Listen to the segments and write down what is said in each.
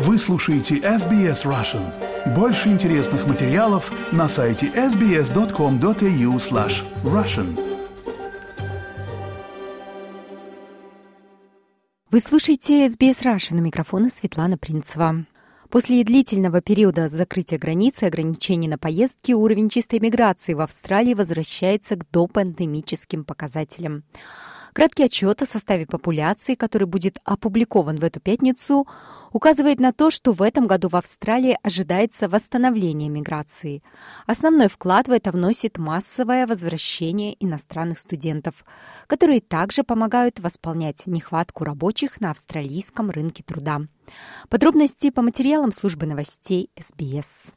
Вы слушаете SBS Russian. Больше интересных материалов на сайте sbs.com.au slash russian. Вы слушаете SBS Russian. На микрофона Светлана Принцева. После длительного периода закрытия границы и ограничений на поездки уровень чистой миграции в Австралии возвращается к допандемическим показателям. Краткий отчет о составе популяции, который будет опубликован в эту пятницу, указывает на то, что в этом году в Австралии ожидается восстановление миграции. Основной вклад в это вносит массовое возвращение иностранных студентов, которые также помогают восполнять нехватку рабочих на австралийском рынке труда. Подробности по материалам службы новостей СБС.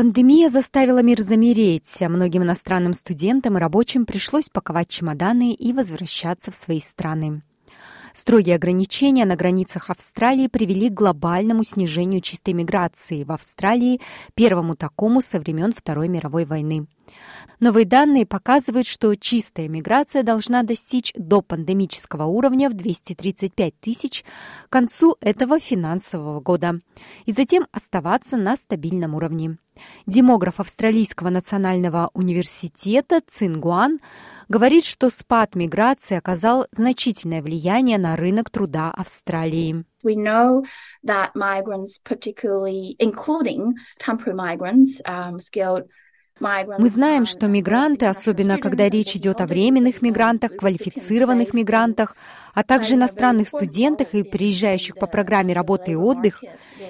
Пандемия заставила мир замереть, а многим иностранным студентам и рабочим пришлось паковать чемоданы и возвращаться в свои страны. Строгие ограничения на границах Австралии привели к глобальному снижению чистой миграции в Австралии, первому такому со времен Второй мировой войны. Новые данные показывают, что чистая миграция должна достичь до пандемического уровня в 235 тысяч к концу этого финансового года и затем оставаться на стабильном уровне. Демограф Австралийского национального университета Цингуан говорит, что спад миграции оказал значительное влияние на рынок труда Австралии. We know that migrants, particularly including temporary migrants, um, skilled мы знаем, что мигранты, особенно когда речь идет о временных мигрантах, квалифицированных мигрантах, а также иностранных студентах и приезжающих по программе «Работа и отдых»,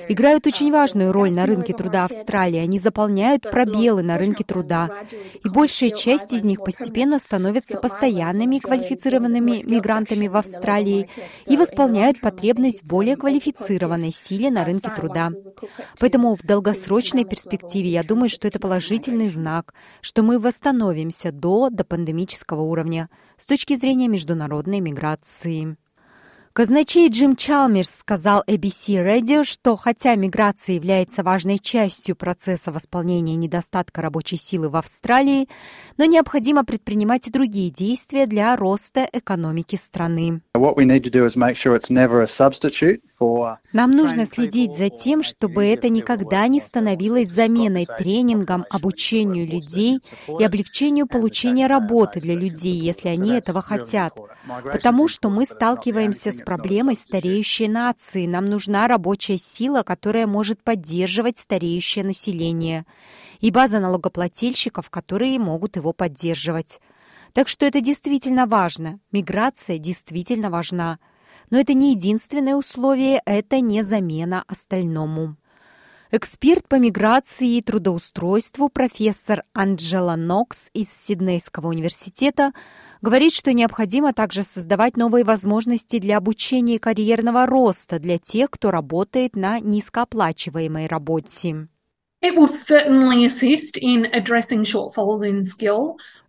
играют очень важную роль на рынке труда Австралии. Они заполняют пробелы на рынке труда, и большая часть из них постепенно становятся постоянными квалифицированными мигрантами в Австралии и восполняют потребность более квалифицированной силе на рынке труда. Поэтому в долгосрочной перспективе я думаю, что это положительный знак, что мы восстановимся до допандемического уровня с точки зрения международной миграции. Франции. Казначей Джим Чалмерс сказал ABC Radio, что хотя миграция является важной частью процесса восполнения недостатка рабочей силы в Австралии, но необходимо предпринимать и другие действия для роста экономики страны. Нам нужно следить за тем, чтобы это никогда не становилось заменой тренингам, обучению людей и облегчению получения работы для людей, если они этого хотят. Потому что мы сталкиваемся с с проблемой стареющей нации. Нам нужна рабочая сила, которая может поддерживать стареющее население, и база налогоплательщиков, которые могут его поддерживать. Так что это действительно важно. Миграция действительно важна. Но это не единственное условие, это не замена остальному. Эксперт по миграции и трудоустройству профессор Анджела Нокс из Сиднейского университета говорит, что необходимо также создавать новые возможности для обучения и карьерного роста для тех, кто работает на низкооплачиваемой работе.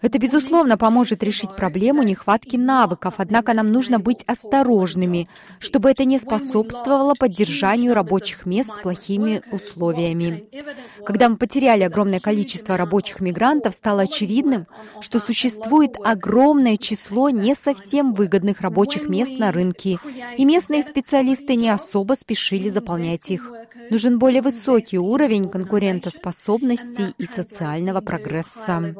Это, безусловно, поможет решить проблему нехватки навыков, однако нам нужно быть осторожными, чтобы это не способствовало поддержанию рабочих мест с плохими условиями. Когда мы потеряли огромное количество рабочих мигрантов, стало очевидным, что существует огромное число не совсем выгодных рабочих мест на рынке, и местные специалисты не особо спешили заполнять их. Нужен более высокий уровень конкурентоспособности и социального прогресса.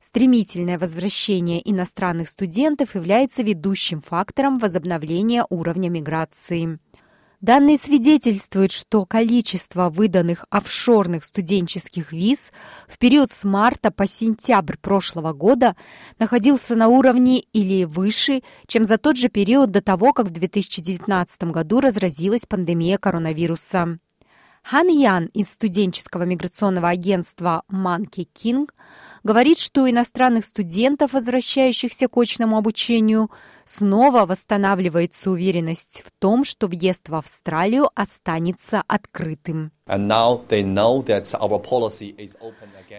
Стремительное возвращение иностранных студентов является ведущим фактором возобновления уровня миграции. Данные свидетельствуют, что количество выданных офшорных студенческих виз в период с марта по сентябрь прошлого года находился на уровне или выше, чем за тот же период до того, как в 2019 году разразилась пандемия коронавируса. Хан Ян из студенческого миграционного агентства Monkey King говорит, что у иностранных студентов, возвращающихся к очному обучению, снова восстанавливается уверенность в том, что въезд в Австралию останется открытым.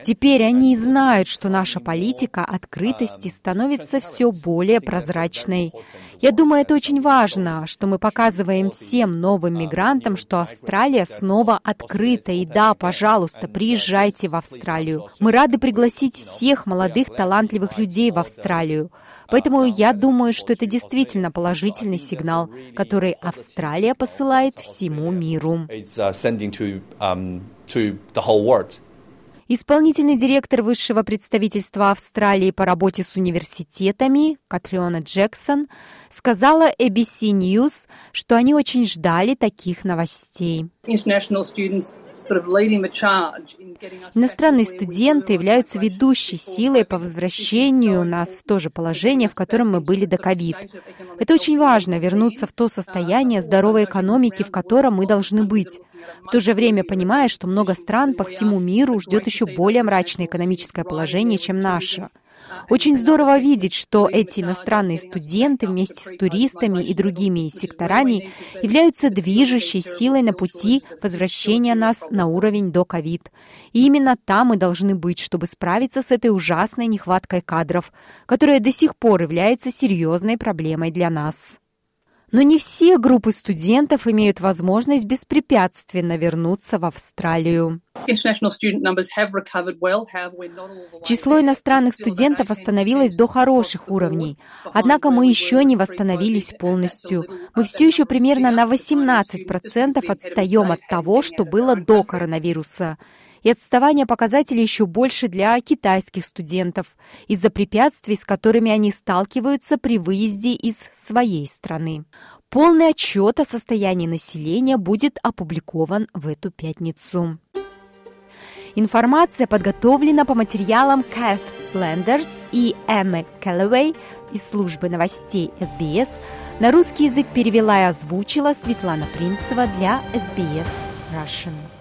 Теперь они знают, что наша политика открытости становится все более прозрачной. Я думаю, это очень важно, что мы показываем всем новым мигрантам, что Австралия снова открыта. И да, пожалуйста, приезжайте в Австралию. Мы рады пригласить пригласить всех молодых талантливых людей в Австралию. Поэтому я думаю, что это действительно положительный сигнал, который Австралия посылает всему миру. Исполнительный директор высшего представительства Австралии по работе с университетами Катриона Джексон сказала ABC News, что они очень ждали таких новостей. Иностранные студенты являются ведущей силой по возвращению нас в то же положение, в котором мы были до ковид. Это очень важно, вернуться в то состояние здоровой экономики, в котором мы должны быть. В то же время понимая, что много стран по всему миру ждет еще более мрачное экономическое положение, чем наше. Очень здорово видеть, что эти иностранные студенты вместе с туристами и другими секторами являются движущей силой на пути возвращения нас на уровень до ковид. И именно там мы должны быть, чтобы справиться с этой ужасной нехваткой кадров, которая до сих пор является серьезной проблемой для нас. Но не все группы студентов имеют возможность беспрепятственно вернуться в Австралию. Число иностранных студентов восстановилось до хороших уровней, однако мы еще не восстановились полностью. Мы все еще примерно на 18% отстаем от того, что было до коронавируса и отставание показателей еще больше для китайских студентов из-за препятствий, с которыми они сталкиваются при выезде из своей страны. Полный отчет о состоянии населения будет опубликован в эту пятницу. Информация подготовлена по материалам Кэт Лендерс и Эммы Келлоуэй из службы новостей СБС. На русский язык перевела и озвучила Светлана Принцева для СБС Russian.